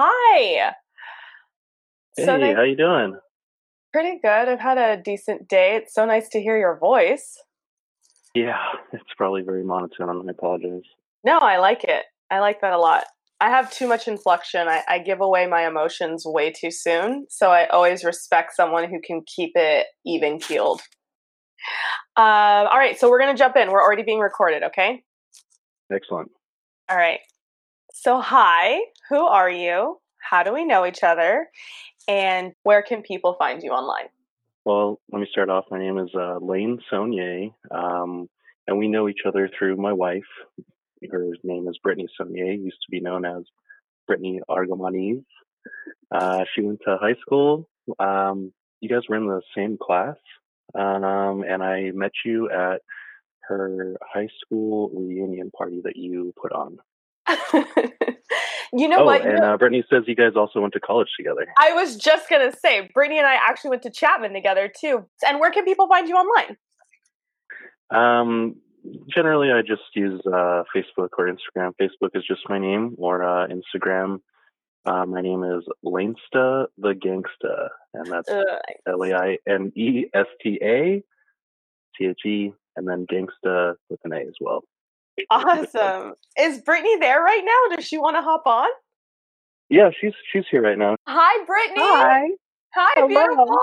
Hi. Hey, so nice- how you doing? Pretty good. I've had a decent day. It's so nice to hear your voice. Yeah, it's probably very monotone. I apologize. No, I like it. I like that a lot. I have too much inflection. I, I give away my emotions way too soon. So I always respect someone who can keep it even keeled. Uh, all right, so we're going to jump in. We're already being recorded, okay? Excellent. All right. So, hi, who are you? How do we know each other? And where can people find you online? Well, let me start off. My name is uh, Lane Sonier, um, and we know each other through my wife. Her name is Brittany Sonier, used to be known as Brittany Argomaniz. Uh, she went to high school. Um, you guys were in the same class, um, and I met you at her high school reunion party that you put on. you know oh, what? And uh, Brittany says you guys also went to college together. I was just gonna say, Brittany and I actually went to Chapman together too. And where can people find you online? Um, generally, I just use uh, Facebook or Instagram. Facebook is just my name, or uh, Instagram. Uh, my name is Lainesta the Gangsta, and that's L A I N E S T A T H E, and then Gangsta with an A as well. Awesome. Is Brittany there right now? Does she want to hop on? Yeah, she's she's here right now. Hi, Brittany. Hi. Hi, Hello. beautiful.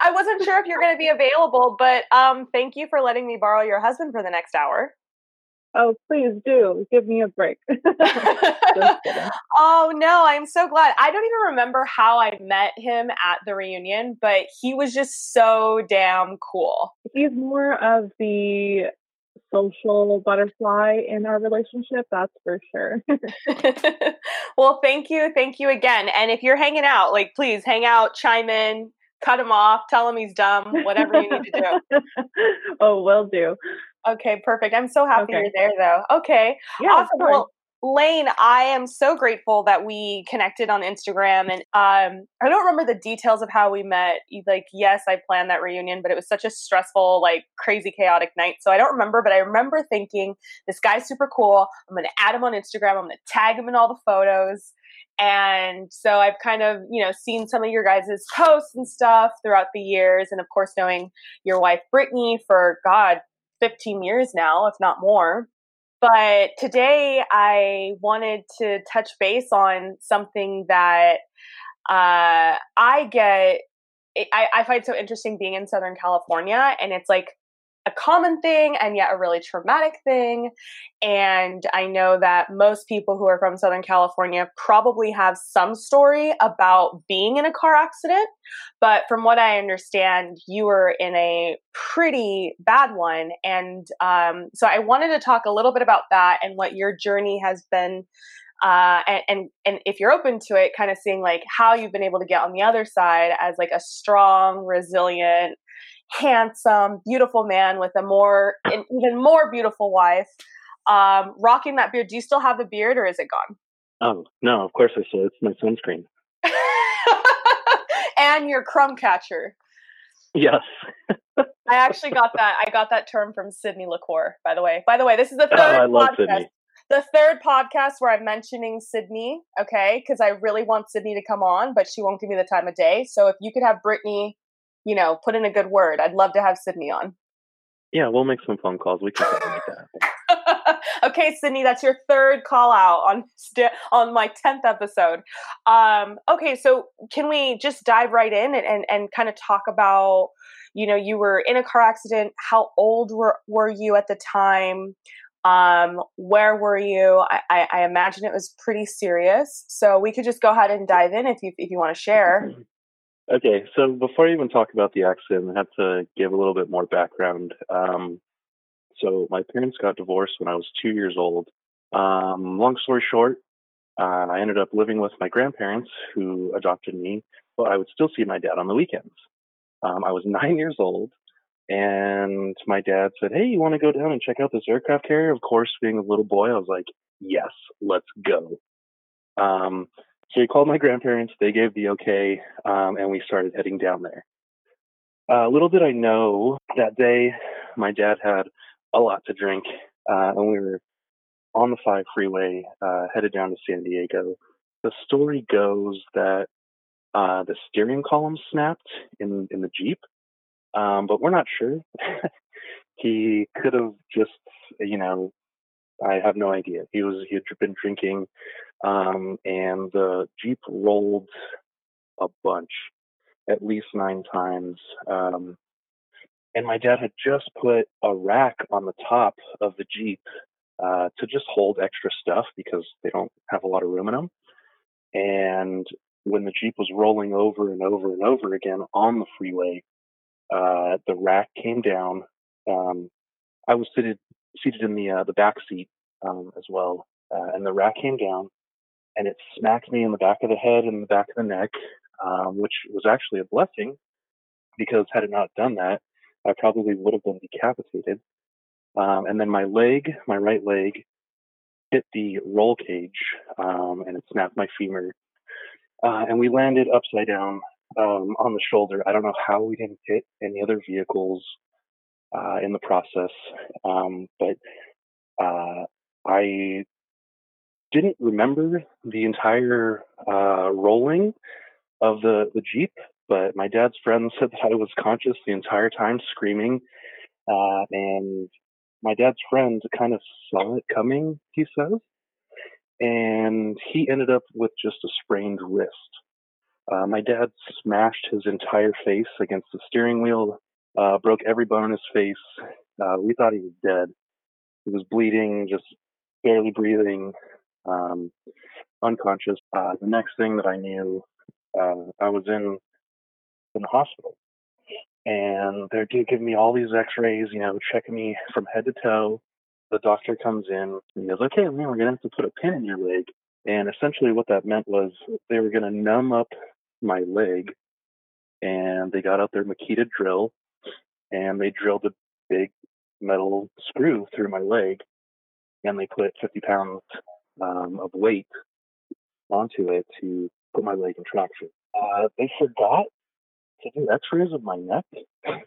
I wasn't sure if you're going to be available, but um, thank you for letting me borrow your husband for the next hour. Oh, please do give me a break. oh no, I'm so glad. I don't even remember how I met him at the reunion, but he was just so damn cool. He's more of the social butterfly in our relationship, that's for sure. well, thank you. Thank you again. And if you're hanging out, like please hang out, chime in, cut him off, tell him he's dumb, whatever you need to do. oh, will do. Okay, perfect. I'm so happy okay. you're there though. Okay. Yeah, awesome. Well, Lane, I am so grateful that we connected on Instagram, and um, I don't remember the details of how we met. Like, yes, I planned that reunion, but it was such a stressful, like, crazy, chaotic night. So I don't remember, but I remember thinking, this guy's super cool. I'm going to add him on Instagram. I'm going to tag him in all the photos. And so I've kind of, you know, seen some of your guys' posts and stuff throughout the years. And of course, knowing your wife, Brittany, for God, 15 years now, if not more. But today I wanted to touch base on something that uh, I get, I, I find so interesting being in Southern California. And it's like a common thing and yet a really traumatic thing. And I know that most people who are from Southern California probably have some story about being in a car accident. But from what I understand, you were in a pretty bad one. And um, so I wanted to talk a little bit about that and what your journey has been. Uh, and, and and if you're open to it, kind of seeing like how you've been able to get on the other side as like a strong, resilient, handsome, beautiful man with a more, an even more beautiful wife, um, rocking that beard. Do you still have the beard, or is it gone? Oh no, of course I still. It's my sunscreen. and your crumb catcher. Yes. I actually got that. I got that term from Sydney LaCour, by the way. By the way, this is the oh, third oh, podcast. Sydney. The third podcast where I'm mentioning Sydney, okay? Because I really want Sydney to come on, but she won't give me the time of day. So if you could have Brittany you know, put in a good word. I'd love to have Sydney on. Yeah, we'll make some phone calls. We can make that. okay, Sydney, that's your third call out on st- on my tenth episode. Um, okay, so can we just dive right in and, and, and kind of talk about, you know, you were in a car accident. How old were were you at the time? Um, where were you? I, I, I imagine it was pretty serious. So we could just go ahead and dive in if you if you want to share. Okay, so before I even talk about the accident, I have to give a little bit more background. Um, so my parents got divorced when I was two years old. Um, long story short, uh, I ended up living with my grandparents who adopted me, but I would still see my dad on the weekends. Um, I was nine years old, and my dad said, "Hey, you want to go down and check out this aircraft carrier?" Of course, being a little boy, I was like, "Yes, let's go." Um, so he called my grandparents. They gave the okay, um, and we started heading down there. Uh, little did I know that day, my dad had a lot to drink, uh, and we were on the five freeway, uh, headed down to San Diego. the story goes that uh, the steering column snapped in in the Jeep, um, but we're not sure. he could have just, you know, I have no idea. He was he had been drinking, um, and the Jeep rolled a bunch, at least nine times. Um, and my dad had just put a rack on the top of the Jeep uh, to just hold extra stuff because they don't have a lot of room in them. And when the Jeep was rolling over and over and over again on the freeway, uh, the rack came down. Um, I was seated seated in the uh, the back seat um, as well, uh, and the rack came down, and it smacked me in the back of the head and the back of the neck, um, which was actually a blessing because had it not done that, I probably would have been decapitated. Um, and then my leg, my right leg, hit the roll cage, um, and it snapped my femur. Uh, and we landed upside down um, on the shoulder. I don't know how we didn't hit any other vehicles uh, in the process, um, but uh, I didn't remember the entire uh, rolling of the, the Jeep, but my dad's friend said that I was conscious the entire time screaming. Uh, and my dad's friend kind of saw it coming, he says. And he ended up with just a sprained wrist. Uh, my dad smashed his entire face against the steering wheel, uh, broke every bone in his face. Uh, we thought he was dead. He was bleeding, just barely breathing, um, unconscious. Uh, the next thing that I knew, uh, I was in in the hospital, and they're giving me all these X-rays, you know, checking me from head to toe. The doctor comes in and he goes, "Okay, man, we're gonna have to put a pin in your leg." And essentially, what that meant was they were gonna numb up my leg, and they got out their Makita drill, and they drilled a big metal screw through my leg, and they put 50 pounds um, of weight onto it to put my leg in traction. Uh, they forgot to do x-rays of my neck,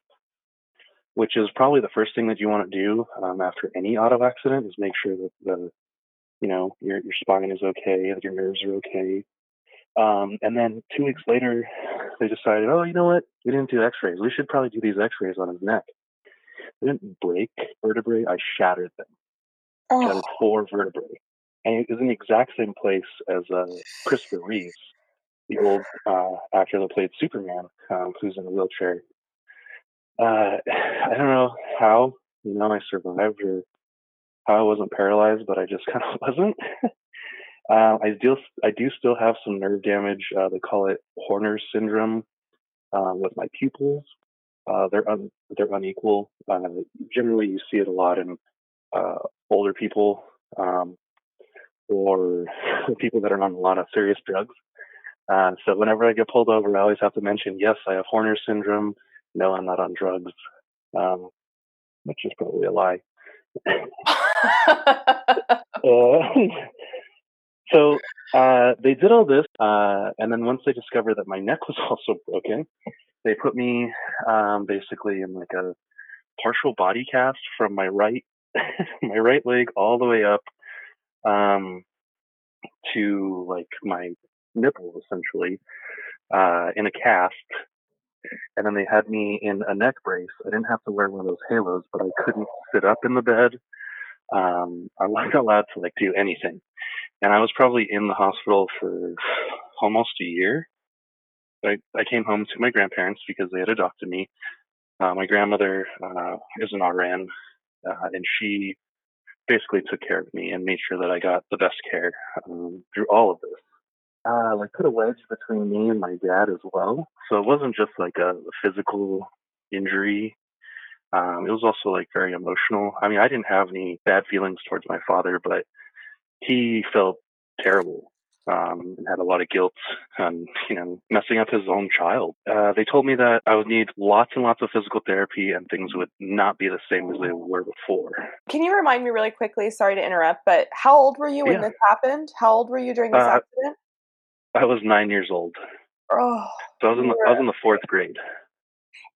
which is probably the first thing that you want to do um, after any auto accident is make sure that the, you know, your, your spine is okay, that your nerves are okay. Um, and then two weeks later, they decided, oh, you know what? We didn't do x-rays. We should probably do these x-rays on his neck. I didn't break vertebrae. I shattered them. Oh. Shattered four vertebrae. And it was in the exact same place as uh, Christopher Reeves, the old uh, actor that played Superman, um, who's in a wheelchair. Uh, I don't know how, you know, I survived or how I wasn't paralyzed, but I just kind of wasn't. uh, I do, I do still have some nerve damage. Uh, they call it Horner syndrome uh, with my pupils. Uh, they're un, they're unequal. Generally, you see it a lot in uh, older people um, or people that are on a lot of serious drugs. Uh, so whenever I get pulled over, I always have to mention, yes, I have Horner syndrome. No, I'm not on drugs, um, which is probably a lie. uh, so uh, they did all this, uh, and then once they discovered that my neck was also broken, they put me um, basically in like a partial body cast from my right my right leg all the way up um, to like my nipple essentially uh, in a cast. And then they had me in a neck brace. I didn't have to wear one of those halos, but I couldn't sit up in the bed. Um, I wasn't allowed to like do anything. And I was probably in the hospital for almost a year. I, I came home to my grandparents because they had adopted me. Uh, my grandmother uh, is an RN, uh, and she basically took care of me and made sure that I got the best care um, through all of this. Uh, like put a wedge between me and my dad as well. So it wasn't just like a, physical injury. Um, it was also like very emotional. I mean, I didn't have any bad feelings towards my father, but he felt terrible um, and had a lot of guilt and you know messing up his own child. Uh, they told me that I would need lots and lots of physical therapy and things would not be the same as they were before. Can you remind me really quickly? Sorry to interrupt, but how old were you when yeah. this happened? How old were you during this uh, accident? I was nine years old. Oh, so I was in the, I was in the fourth grade.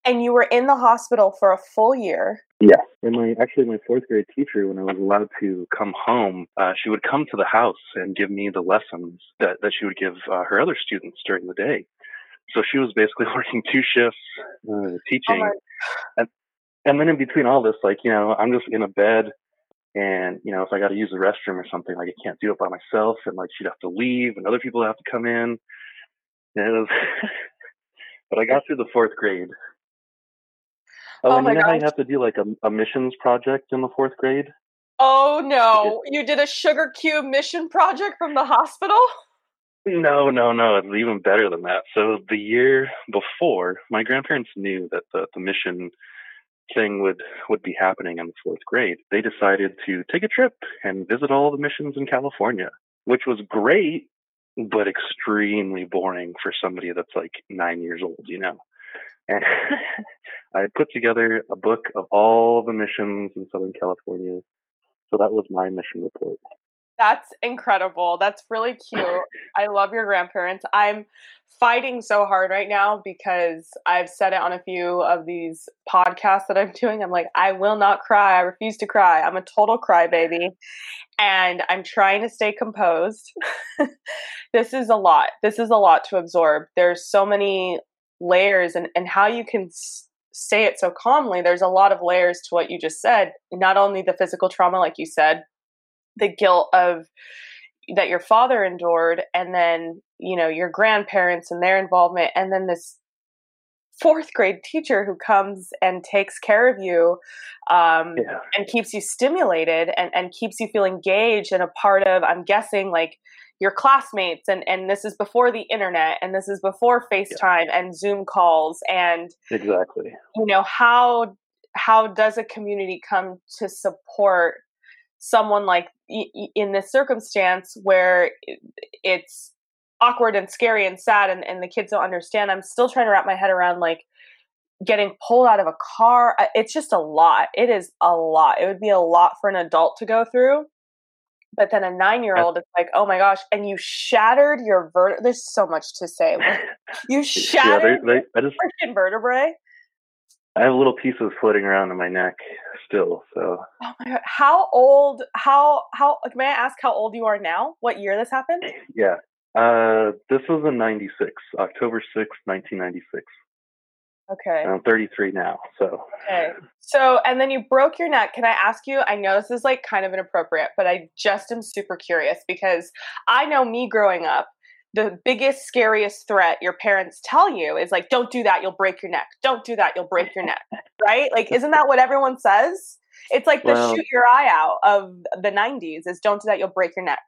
And you were in the hospital for a full year. Yeah, and my actually my fourth grade teacher, when I was allowed to come home, uh, she would come to the house and give me the lessons that that she would give uh, her other students during the day. So she was basically working two shifts uh, teaching, oh and and then in between all this, like you know, I'm just in a bed, and you know, if I got to use the restroom or something, like I can't do it by myself, and like she'd have to leave, and other people have to come in. And it was, but I got through the fourth grade, Oh, oh and you know gosh. how you have to do like a, a missions project in the fourth grade? Oh no, you did a sugar cube mission project from the hospital? No, no, no. It's even better than that. So the year before, my grandparents knew that the, the mission thing would would be happening in the fourth grade. They decided to take a trip and visit all the missions in California, which was great, but extremely boring for somebody that's like nine years old, you know. And I put together a book of all the missions in Southern California. So that was my mission report. That's incredible. That's really cute. I love your grandparents. I'm fighting so hard right now because I've said it on a few of these podcasts that I'm doing. I'm like, I will not cry. I refuse to cry. I'm a total crybaby. And I'm trying to stay composed. this is a lot. This is a lot to absorb. There's so many layers and, and how you can s- say it so calmly there's a lot of layers to what you just said not only the physical trauma like you said the guilt of that your father endured and then you know your grandparents and their involvement and then this fourth grade teacher who comes and takes care of you um, yeah. and keeps you stimulated and, and keeps you feel engaged and a part of i'm guessing like your classmates and and this is before the internet and this is before FaceTime yeah. and Zoom calls and exactly. you know how how does a community come to support someone like in this circumstance where it's awkward and scary and sad and, and the kids don't understand? I'm still trying to wrap my head around like getting pulled out of a car it's just a lot. It is a lot. It would be a lot for an adult to go through but then a nine year old, is like, oh my gosh, and you shattered your vert. There's so much to say. You shattered yeah, they, they, just, freaking vertebrae. I have little pieces floating around in my neck still. So. Oh my god! How old? How how? May I ask how old you are now? What year this happened? Yeah. Uh, this was in '96, October 6, 1996. Okay. I'm 33 now, so. Okay. So, and then you broke your neck. Can I ask you? I know this is like kind of inappropriate, but I just am super curious because I know me growing up, the biggest, scariest threat your parents tell you is like, don't do that, you'll break your neck. Don't do that, you'll break your neck. Right? Like, isn't that what everyone says? It's like the well, shoot your eye out of the 90s is don't do that, you'll break your neck.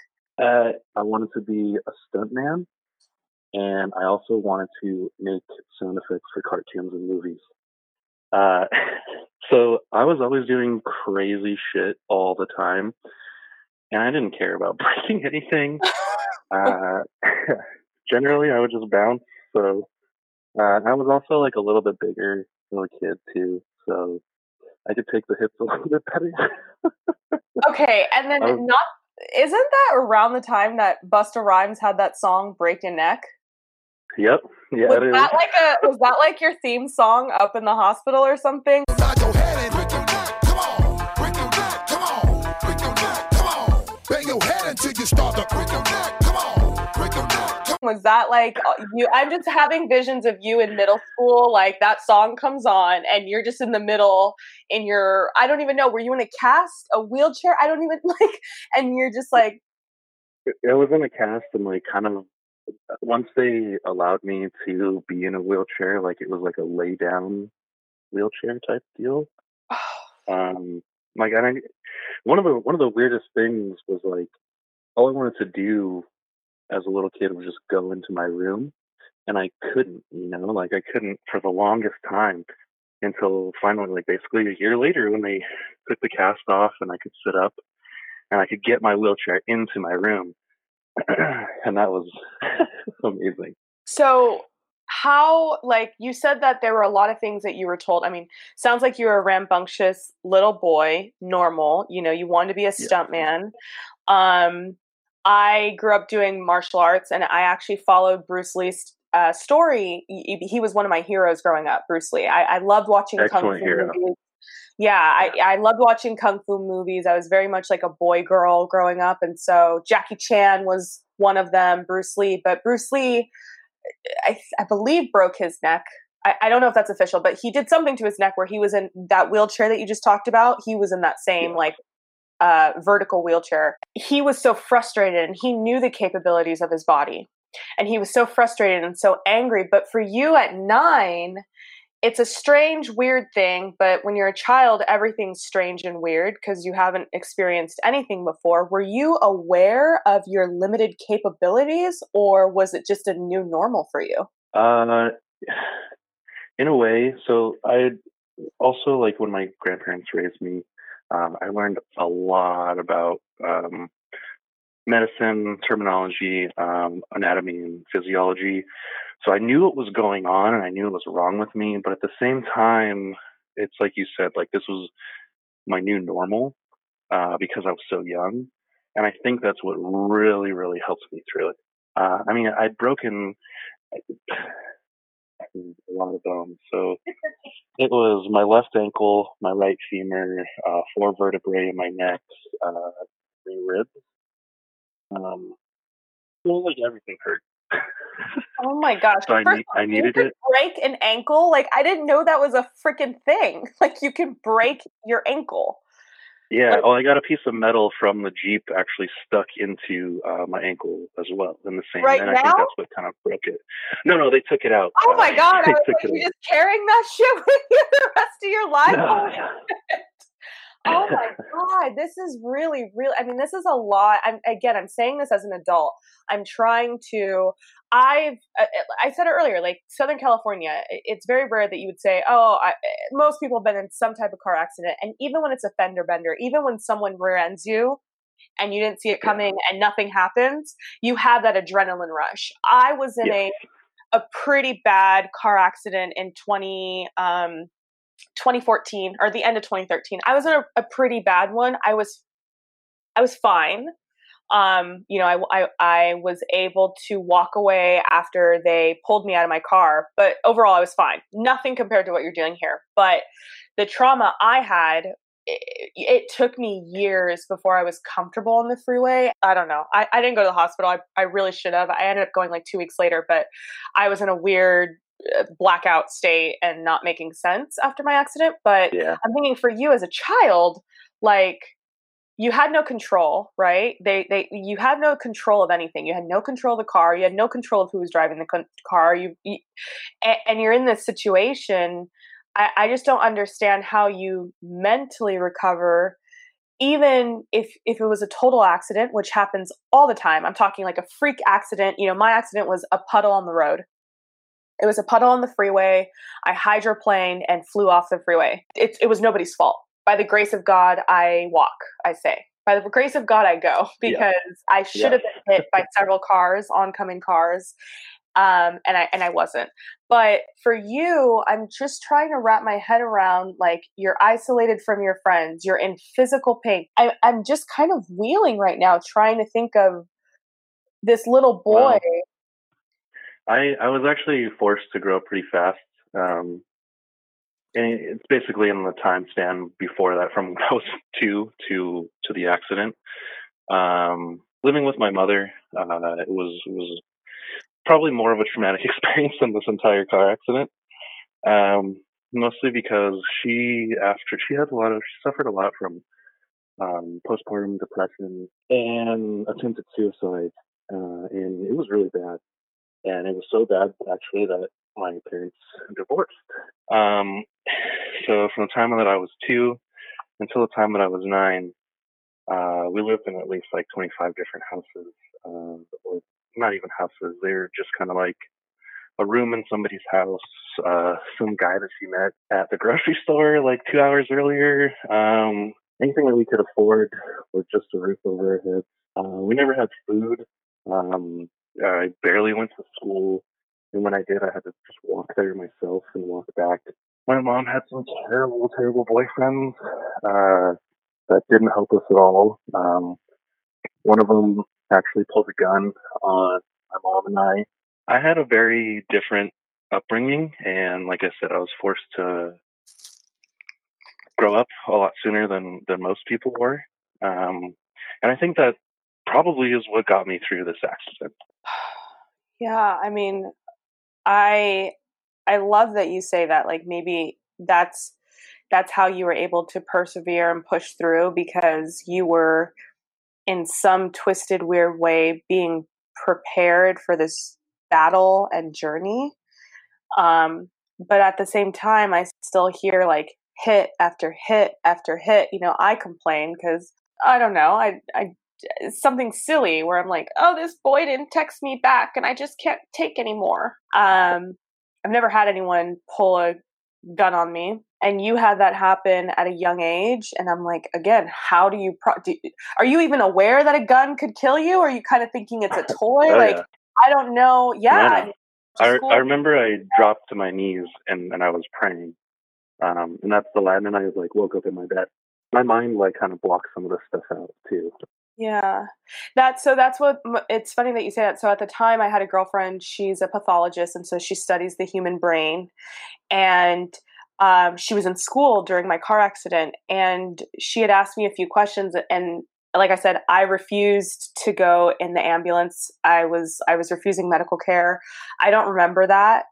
Uh, I wanted to be a stuntman and I also wanted to make sound effects for cartoons and movies. Uh, so I was always doing crazy shit all the time, and I didn't care about breaking anything. uh, generally, I would just bounce. So uh, I was also like a little bit bigger than a kid too, so I could take the hits a little bit better. okay, and then was, not isn't that around the time that Busta Rhymes had that song "Break Your Neck"? Yep. Yeah. Was that like a was that like your theme song up in the hospital or something? Was that like uh, you? I'm just having visions of you in middle school. Like that song comes on, and you're just in the middle in your. I don't even know. Were you in a cast, a wheelchair? I don't even like. And you're just like. It was in a cast and like kind of once they allowed me to be in a wheelchair, like it was like a lay down wheelchair type deal. um, like I, one of the one of the weirdest things was like all I wanted to do as a little kid was just go into my room, and I couldn't, you know, like I couldn't for the longest time until finally, like basically a year later, when they took the cast off and I could sit up and I could get my wheelchair into my room and that was amazing. So, how like you said that there were a lot of things that you were told. I mean, sounds like you were a rambunctious little boy, normal. You know, you wanted to be a stuntman. Yeah. Um, I grew up doing martial arts, and I actually followed Bruce Lee's uh, story. He, he, was one of my heroes growing up. Bruce Lee. I, I loved watching Excellent kung fu movies Yeah, I, I loved watching kung fu movies. I was very much like a boy girl growing up, and so Jackie Chan was one of them. Bruce Lee, but Bruce Lee, I, I believe, broke his neck. I, I, don't know if that's official, but he did something to his neck where he was in that wheelchair that you just talked about. He was in that same like uh, vertical wheelchair. He was so frustrated, and he knew the capabilities of his body, and he was so frustrated and so angry. But for you at nine, it's a strange, weird thing, but when you're a child, everything's strange and weird because you haven't experienced anything before. Were you aware of your limited capabilities, or was it just a new normal for you? Uh, in a way. So I also like when my grandparents raised me. Um, I learned a lot about um, medicine, terminology, um, anatomy, and physiology. So I knew what was going on and I knew it was wrong with me. But at the same time, it's like you said, like this was my new normal uh, because I was so young. And I think that's what really, really helped me through it. Uh, I mean, I'd broken a lot of bones. So it was my left ankle, my right femur, uh, four vertebrae in my neck, uh, three ribs. Um, was like everything hurt. Oh my gosh! so I, need, I needed it. Break an ankle? Like I didn't know that was a freaking thing. Like you can break your ankle. Yeah. Like, oh, I got a piece of metal from the Jeep actually stuck into uh, my ankle as well in the same. Right and now? I think that's what kind of broke it. No, no, they took it out. Oh my uh, god! they I was like, you just carrying that shit with you the rest of your life. No. Oh my god this is really really i mean this is a lot i'm again i'm saying this as an adult i'm trying to i've uh, i said it earlier like southern california it's very rare that you would say oh I, most people have been in some type of car accident and even when it's a fender bender even when someone rear ends you and you didn't see it coming and nothing happens you have that adrenaline rush i was in Yeah. a a pretty bad car accident in 20 um 2014 or the end of 2013 i was in a, a pretty bad one i was i was fine um you know I, I i was able to walk away after they pulled me out of my car but overall i was fine nothing compared to what you're doing here but the trauma i had it, it took me years before I was comfortable on the freeway. I don't know. I, I didn't go to the hospital. I, I really should have. I ended up going like two weeks later, but I was in a weird Uh, blackout state and not making sense after my accident. But yeah. I'm thinking for you as a child, like you had no control, right? They they you had no control of anything. You had no control of the car. You had no control of who was driving the con- car. You, you and, and you're in this situation. I, I just don't understand how you mentally recover even if if it was a total accident which happens all the time i'm talking like a freak accident you know my accident was a puddle on the road it was a puddle on the freeway i hydroplaned and flew off the freeway it, it was nobody's fault by the grace of god i walk i say by the grace of god i go because yeah. i should Yeah. have been hit by several cars oncoming cars um and i and i wasn't but for you i'm just trying to wrap my head around like you're isolated from your friends you're in physical pain I, i'm just kind of wheeling right now trying to think of this little boy Wow. I I was actually forced to grow pretty fast. Um, and it's basically in the time span before that, from when I was two to to the accident. Um, living with my mother, uh, it was was probably more of a traumatic experience than this entire car accident. Um, mostly because she, after she had a lot of, she suffered a lot from um, postpartum depression and attempted suicide, uh, and it was really bad. And it was so bad actually that my parents divorced. Um, so from the time that I was two until the time that I was nine, uh, we lived in at least like 25 different houses, uh, or not even houses. They were just kind of like a room in somebody's house, uh, some guy that she met at the grocery store like two hours earlier. Um, anything that we could afford was just a roof over our heads. Uh, we never had food. Um, I barely went to school. And when I did, I had to just walk there myself and walk back. My mom had some terrible, terrible boyfriends uh, that didn't help us at all. Um, one of them actually pulled a gun on my mom and I. I had a very different upbringing, and like I said, I was forced to grow up a lot sooner than than most people were, um, and I think that probably is what got me through this accident. Yeah, I mean, I I love that you say that. Like maybe that's that's how you were able to persevere and push through because you were in some twisted weird way being prepared for this battle and journey um, but at the same time i still hear like hit after hit after hit you know i complain because i don't know i i something silly where i'm like oh this boy didn't text me back and i just can't take anymore. Um i've never had anyone pull a gun on me and you had that happen at a young age and i'm like again how do you, pro- do, are you even aware that a gun could kill you? Or are you kind of thinking it's a toy? Oh, like yeah. i don't know. Yeah I, I remember i dropped to my knees and, and i was praying um, and that's the last and i was like woke up in my bed. My mind like kind of blocks some of this stuff out too yeah. That's so that's what it's funny that you say that. So at the time I had a girlfriend, she's a pathologist and so she studies the human brain and um, she was in school during my car accident and she had asked me a few questions and like I said, I refused to go in the ambulance. I was I was refusing medical care. I don't remember that.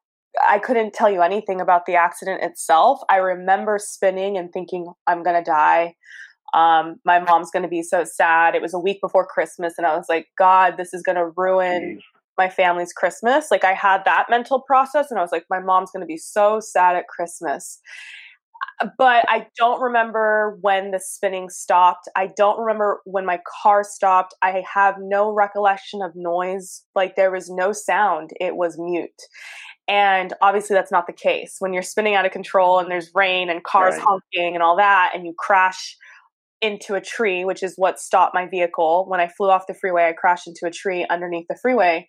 I couldn't tell you anything about the accident itself. I remember spinning and thinking I'm going to die. Um, my mom's going to be so sad. It was a week before Christmas and I was like, god, this is going to ruin my family's Christmas. Like I had that mental process and I was like, my mom's going to be so sad at Christmas. But I don't remember when the spinning stopped. I don't remember when my car stopped. I have no recollection of noise. Like there was no sound, it was mute. And obviously, that's not the case. When you're spinning out of control and there's rain and cars right. honking and all that, and you crash into a tree, which is what stopped my vehicle. When I flew off the freeway, I crashed into a tree underneath the freeway.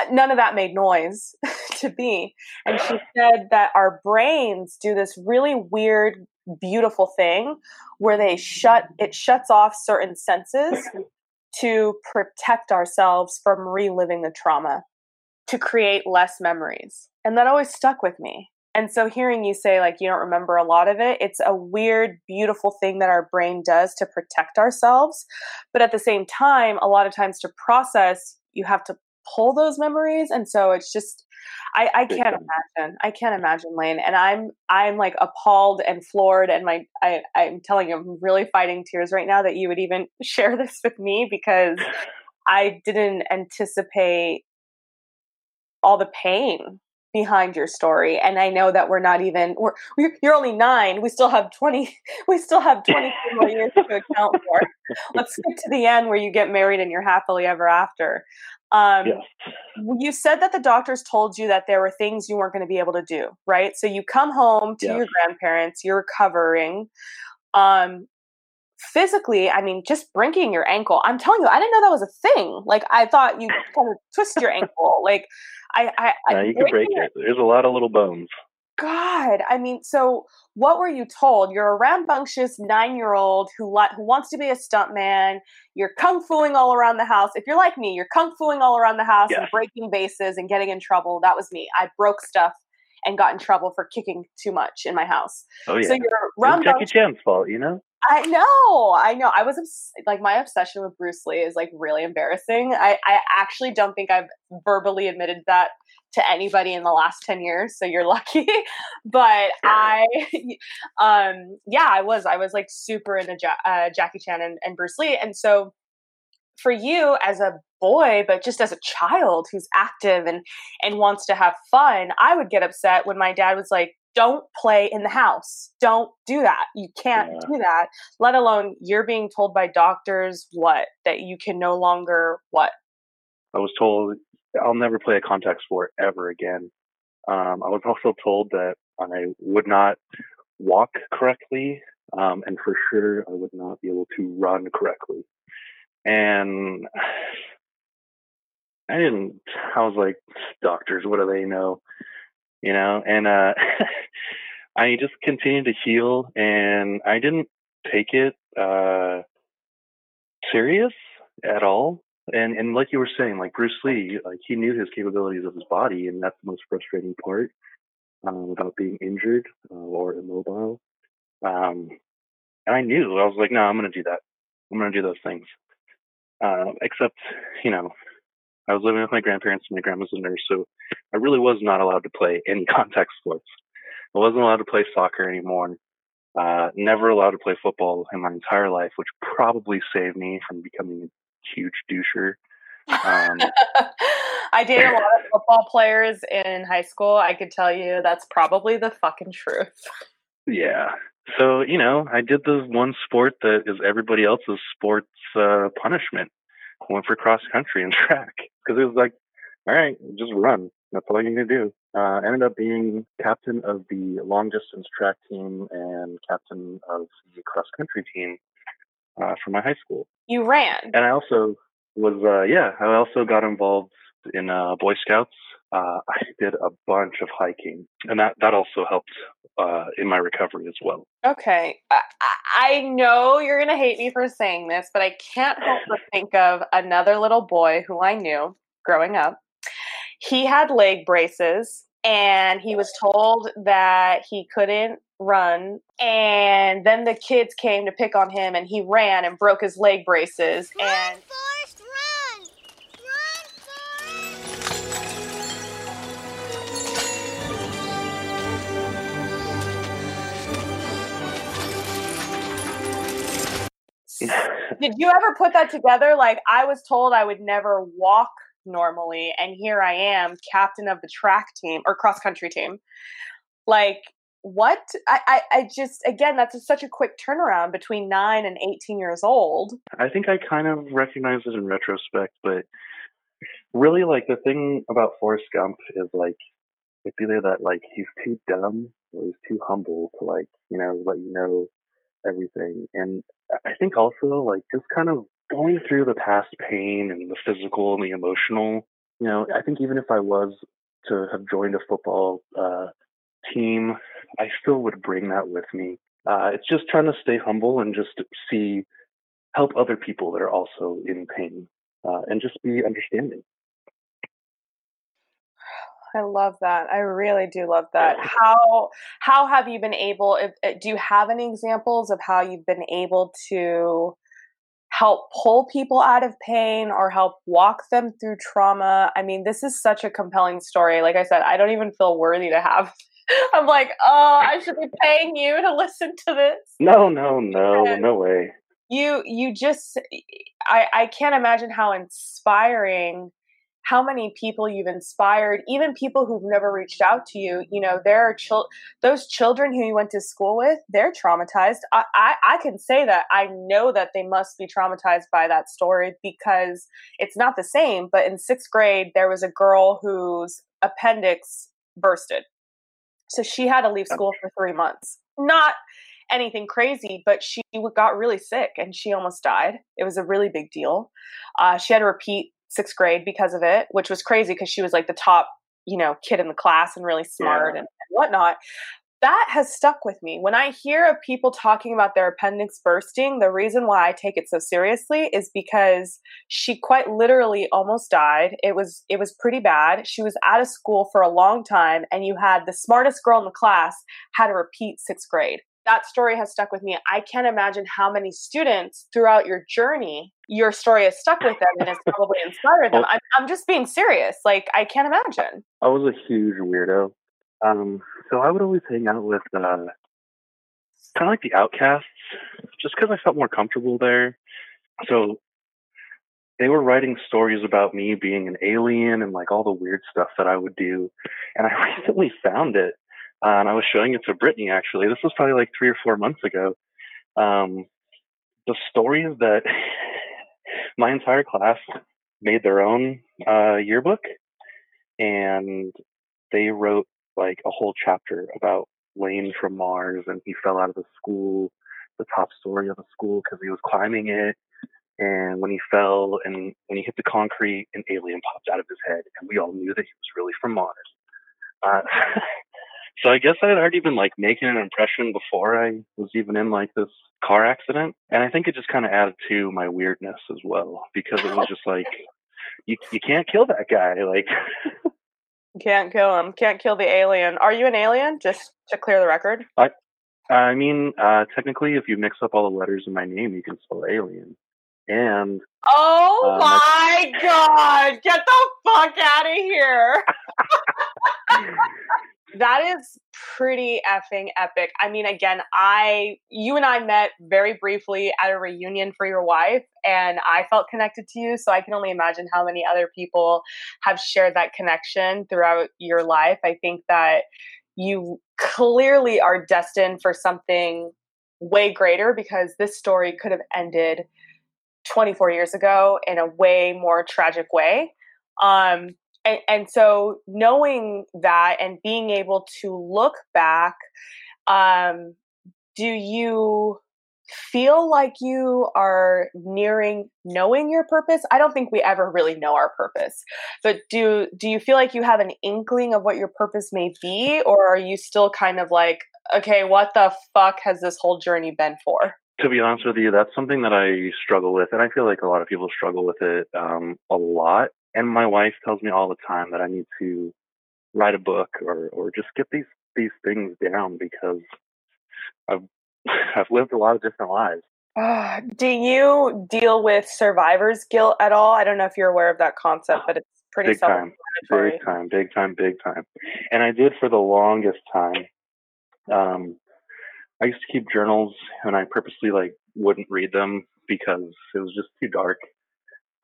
Uh, none of that made noise to me. And she said that our brains do this really weird, beautiful thing where they shut, it shuts off certain senses to protect ourselves from reliving the trauma, to create less memories. And that always stuck with me. And so hearing you say like you don't remember a lot of it, it's a weird, beautiful thing that our brain does to protect ourselves. But at the same time, a lot of times to process, you have to pull those memories. And so it's just I, I can't imagine. I can't imagine, Lane. And I'm I'm like appalled and floored and my I, I'm telling you, I'm really fighting tears right now that you would even share this with me because I didn't anticipate all the pain behind your story and i know that we're not even we're, you're only nine we still have 20 we still have 20 more years to account for let's get to the end where you get married and you're happily ever after um, you said that the doctors told you that there were things you weren't going to be able to do right so you come home to your grandparents you're recovering um, physically, I mean, just breaking your ankle. I'm telling you, I didn't know that was a thing. Like I thought you kind of twist your ankle. Like I, I, yeah, you can break it. There's a lot of little bones. God, I mean, so what were you told? You're a rambunctious nine-year-old who who wants to be a stuntman. You're kung fuing all around the house. If you're like me, you're kung fuing all around the house and breaking bases and getting in trouble. That was me. I broke stuff and got in trouble for kicking too much in my house. Oh yeah. So you're rambunctious. Jackie Chan's fault, you know. I know, I know. I was obs- like, my obsession with Bruce Lee is like really embarrassing. I, I actually don't think I've verbally admitted that to anybody in the last 10 years. So you're lucky. but I, um, yeah, I was, I was like super into ja- uh, Jackie Chan and, and Bruce Lee. And so for you as a boy, but just as a child who's active and, and wants to have fun, I would get upset when my dad was like, don't play in the house. Don't do that. You can't yeah. do that. Let alone you're being told by doctors what that you can no longer what. I was told I'll never play a contact sport ever again. Um, I was also told that I would not walk correctly, um, and for sure I would not be able to run correctly. And I didn't. I was like, doctors, what do they know? You know, and uh, I just continued to heal, and I didn't take it uh, serious at all. And and like you were saying, like Bruce Lee, like he knew his capabilities of his body, and that's the most frustrating part um, about being injured uh, or immobile. Um, and I knew I was like, no, I'm to do that. I'm to do those things. Uh, except, you know, I was living with my grandparents. And my grandma's a nurse, so I really was not allowed to play any contact sports. I wasn't allowed to play soccer anymore. Uh, never allowed to play football in my entire life, which probably saved me from becoming a huge doucher. Um, I dated a lot of football players in high school. I could tell you that's probably the fucking truth. Yeah. So, you know, I did the one sport that is everybody else's sports uh, punishment. Went for cross country and track because it was like, all right, just run. That's all you need to do. Uh, ended up being captain of the long distance track team and captain of the cross country team uh, for my high school. You ran. And I also was, uh, yeah, I also got involved in uh, Boy Scouts. Uh, I did a bunch of hiking, and that that also helped uh, in my recovery as well. Okay, I, I know you're gonna hate me for saying this, but I can't help but think of another little boy who I knew growing up. He had leg braces, and he was told that he couldn't run and then the kids came to pick on him and he ran and broke his leg braces Run, and Forrest, Did you ever put that together? Like, I was told I would never walk normally, and here I am, captain of the track team or cross country team. Like, what? I, I, I just, again, that's a, such a quick turnaround between nine and 18 years old. I think I kind of recognize it in retrospect, but really, like the thing about Forrest Gump is like it's either that like he's too dumb or he's too humble to like you know let you know everything, and I think also like just kind of going through the past pain and the physical and the emotional. You know, I think even if I was to have joined a football uh, team, I still would bring that with me. Uh, it's just trying to stay humble and just see help other people that are also in pain uh, and just be understanding. I love that. I really do love that. How how have you been able? If, uh, do you have any examples of how you've been able to help pull people out of pain or help walk them through trauma? I mean, this is such a compelling story. Like I said, I don't even feel worthy to have. I'm like, oh, I should be paying you to listen to this. No, no, no, no way. You you just I I can't imagine how inspiring how many people you've inspired, even people who've never reached out to you. You know, there are chil- those children who you went to school with, they're traumatized. I, I, I can say that. I know that they must be traumatized by that story because it's not the same. But in sixth grade, there was a girl whose appendix bursted. So she had to leave school for three months. Not anything crazy, but she got really sick and she almost died. It was a really big deal. Uh, she had to repeat sixth grade because of it, which was crazy because she was like the top, you know, kid in the class and really smart Yeah. and, and whatnot. That has stuck with me. When I hear of people talking about their appendix bursting, the reason why I take it so seriously is because she quite literally almost died. It was it was pretty bad. She was out of school for a long time and you had the smartest girl in the class had to repeat 6th grade. That story has stuck with me. I can't imagine how many students throughout your journey your story has stuck with them and has probably inspired them. I'm, I'm just being serious. Like, I can't imagine. I was a huge weirdo. Um, so I would always hang out with uh, kind of like the outcasts, just because I felt more comfortable there. So they were writing stories about me being an alien and like all the weird stuff that I would do. And I recently found it, uh, and I was showing it to Brittany. Actually, this was probably like three or four months ago. Um, the stories that my entire class made their own uh, yearbook, and they wrote like a whole chapter about Lane from Mars, and he fell out of the school, the top story of the school, because he was climbing it. And when he fell and when he hit the concrete, an alien popped out of his head, and we all knew that he was really from Mars. Uh, so I guess I had already been like making an impression before I was even in like this car accident, and I think it just kind of added to my weirdness as well because it was just like you you can't kill that guy, like. Can't kill him. Can't kill the alien. Are you an alien? Just to clear the record. I I mean, uh, technically, if you mix up all the letters in my name, you can spell alien. And Oh Um, my god! Get the fuck out of here! That is pretty effing epic. I mean, again, I, you and I met very briefly at a reunion for your wife, and I felt connected to you. So I can only imagine how many other people have shared that connection throughout your life. I think that you clearly are destined for something way greater because this story could have ended 24 years ago in a way more tragic way. Um, and, and so knowing that and being able to look back, um, do you feel like you are nearing knowing your purpose? I don't think we ever really know our purpose, but do do you feel like you have an inkling of what your purpose may be, or are you still kind of like, okay, what the fuck has this whole journey been for? To be honest with you, that's something that I struggle with, and I feel like a lot of people struggle with it um, a lot. And my wife tells me all the time that I need to write a book or or just get these these things down because I've I've lived a lot of different lives. Uh, do you deal with survivor's guilt at all? I don't know if you're aware of that concept, but it's pretty Big time, big time, big time, big time. And I did for the longest time. Um, I used to keep journals, and I purposely like wouldn't read them because it was just too dark.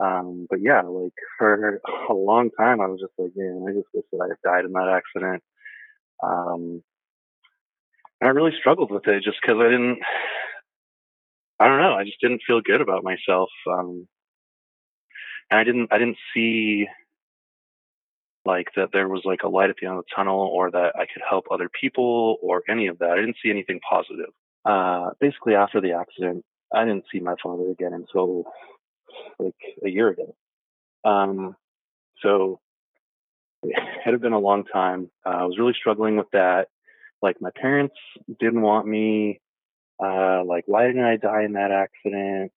Um, but yeah, like for a long time, I was just like, man, I just wish that I had died in that accident. Um, and I really struggled with it just because I didn't. I don't know. I just didn't feel good about myself. Um, and I didn't. I didn't see like that there was like a light at the end of the tunnel or that I could help other people or any of that. I didn't see anything positive. Uh, basically after the accident, I didn't see my father again until like a year ago. Um, so it had been a long time. Uh, I was really struggling with that. Like my parents didn't want me. Uh, like why didn't I die in that accident?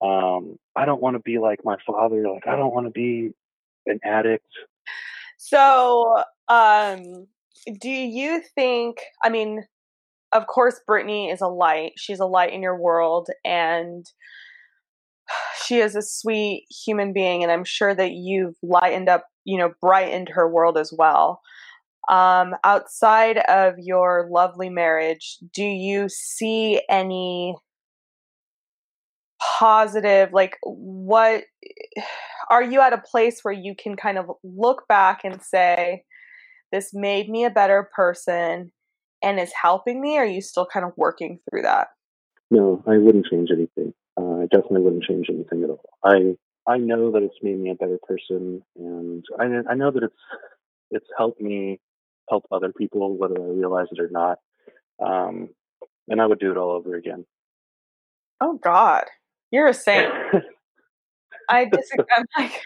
Um, I don't want to be like my father. Like I don't want to be an addict. So, um, do you think? I mean, of course, Brittany is a light. She's a light in your world, and she is a sweet human being. And I'm sure that you've lightened up, you know, brightened her world as well. Um, outside of your lovely marriage, do you see any positive? Like, what are you at a place where you can kind of look back and say, this made me a better person and is helping me? Or are you still kind of working through that? No, I wouldn't change anything. Uh, I definitely wouldn't change anything at all. I I know that it's made me a better person, and I I know that it's it's helped me help other people, whether I realize it or not. Um, and I would do it all over again. Oh, God. You're a saint. I disagree. I'm like,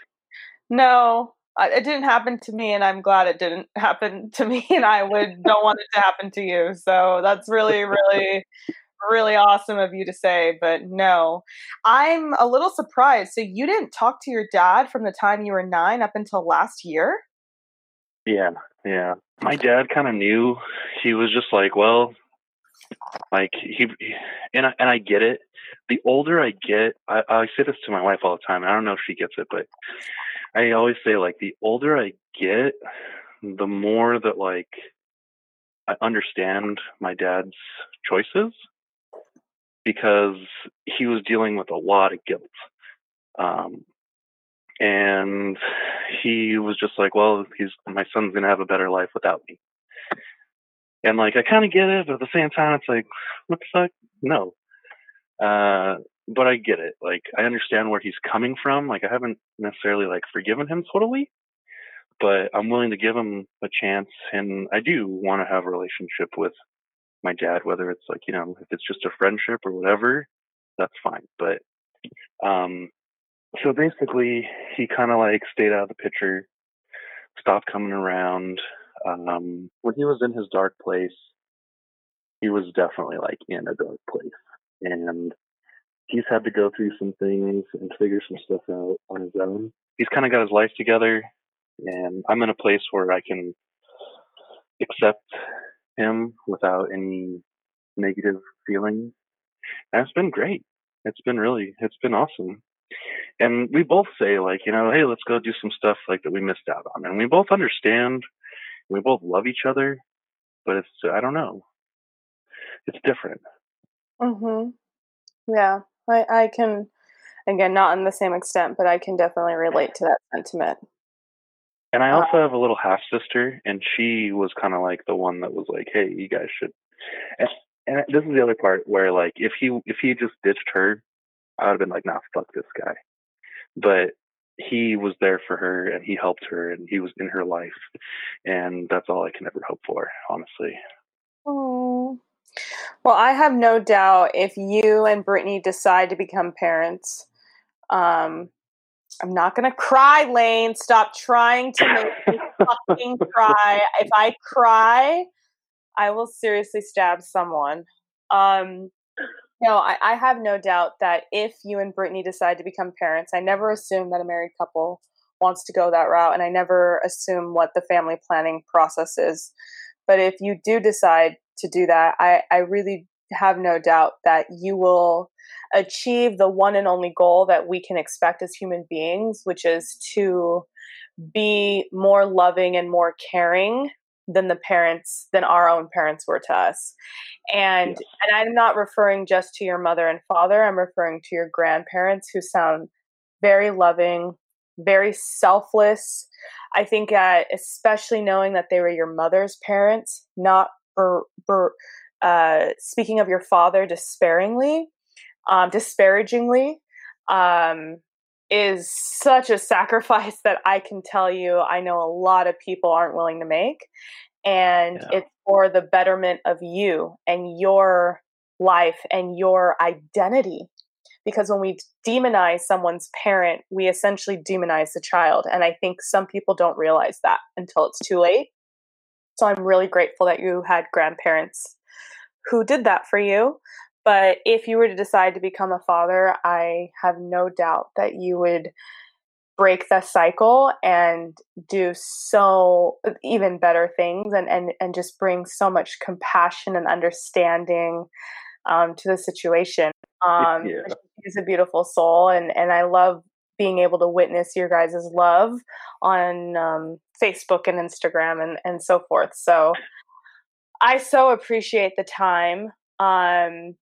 no, it didn't happen to me, and I'm glad it didn't happen to me, and I would don't want it to happen to you. So that's really, really, really awesome of you to say. But no, I'm a little surprised. So you didn't talk to your dad from the time you were nine up until last year? Yeah, yeah. My dad kind of knew. He was just like, well, like he, and I, and I get it. The older I get, I, I say this to my wife all the time. I don't know if she gets it, but I always say like the older I get, the more that like I understand my dad's choices because he was dealing with a lot of guilt. Um, and he was just like, well, he's my son's gonna have a better life without me. And like, I kind of get it, but at the same time, it's like, what the fuck? No. Uh, but I get it. Like, I understand where he's coming from. Like, I haven't necessarily like forgiven him totally, but I'm willing to give him a chance. And I do want to have a relationship with my dad, whether it's like, you know, if it's just a friendship or whatever, that's fine. But, um, so basically, he kind of like stayed out of the picture, stopped coming around. Um, when he was in his dark place, he was definitely like in a dark place, and he's had to go through some things and figure some stuff out on his own. He's kind of got his life together, and I'm in a place where I can accept him without any negative feelings. And it's been great. It's been really, it's been awesome. And we both say like, you know, hey, let's go do some stuff like that we missed out on. And we both understand. We both love each other, but it's, I don't know. It's different. Mhm. Yeah. I I can again not in the same extent, but I can definitely relate to that sentiment. And I Uh, also have a little half sister, and she was kind of like the one that was like, "Hey, you guys should." And, and this is the other part where, like, if he if he just ditched her, I would have been like, "Nah, fuck this guy." But he was there for her, and he helped her, and he was in her life, and that's all I can ever hope for, honestly. Oh. Well, I have no doubt if you and Brittany decide to become parents, um, I'm not gonna cry, Lane. Stop trying to make me fucking cry. If I cry, I will seriously stab someone. Um, no, I, I have no doubt that if you and Brittany decide to become parents, I never assume that a married couple wants to go that route, and I never assume what the family planning process is. But if you do decide to do that, I, I really have no doubt that you will achieve the one and only goal that we can expect as human beings, which is to be more loving and more caring than the parents than our own parents were to us. And and I'm not referring just to your mother and father, I'm referring to your grandparents who sound very loving, very selfless. I think uh, especially knowing that they were your mother's parents, not for, for uh, speaking of your father despairingly, um, disparagingly, um, is such a sacrifice that I can tell you I know a lot of people aren't willing to make. And Yeah. it's for the betterment of you and your life and your identity. Because when we demonize someone's parent, we essentially demonize the child. And I think some people don't realize that until it's too late. So I'm really grateful that you had grandparents who did that for you. But if you were to decide to become a father, I have no doubt that you would break the cycle and do so even better things and, and, and just bring so much compassion and understanding um, to the situation. Um, Yeah. He's a beautiful soul, and, and I love being able to witness your guys' love on um, Facebook and Instagram and, and so forth. So I so appreciate the time um,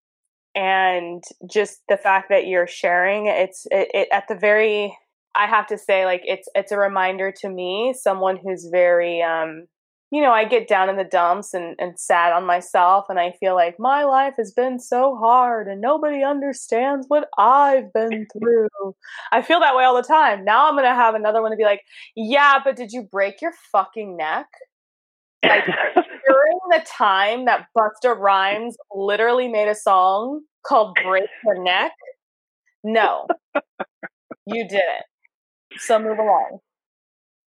and just the fact that you're sharing. It's it, it, at the very. I have to say, like it's it's a reminder to me, someone who's very, um, you know, I get down in the dumps and, and sad on myself, and I feel like my life has been so hard, and nobody understands what I've been through. I feel that way all the time. Now I'm gonna have another one to be like, yeah, but did you break your fucking neck? Like during the time that Busta Rhymes literally made a song called Break the Neck? No, you didn't. So move along.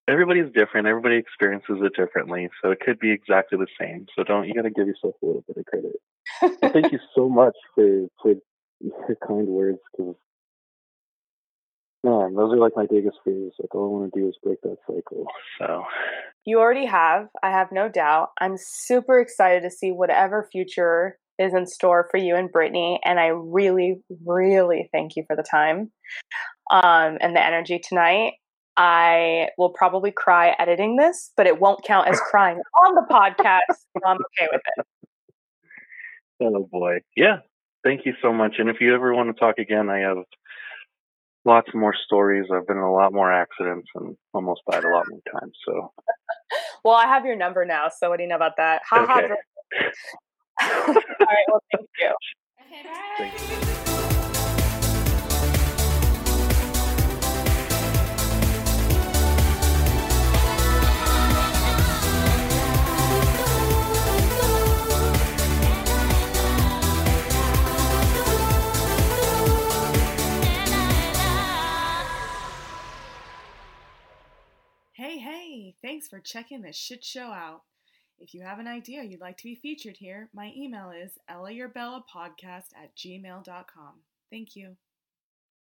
Everybody's different. Everybody experiences it differently, so it could be exactly the same. So don't you got to give yourself a little bit of credit. Thank you so much for for your kind words because man, those are like my biggest fears. Like all I want to do is break that cycle. So You already have. I have no doubt. I'm super excited to see whatever future is in store for you and Brittany. And I really, really thank you for the time um, and the energy tonight. I will probably cry editing this, but it won't count as crying on the podcast. so I'm okay with it. oh boy, yeah. Thank you so much. And if you ever want to talk again, I have lots more stories. I've been in a lot more accidents and almost died a lot more times. So Well, I have your number now. So what do you know about that? Ha ha. Okay. Brittany. All right. Well, thank you. thank Hey, hey, thanks for checking this shit show out. If you have an idea you'd like to be featured here, my email is ellaurbellapodcast at gmail.com. Thank you.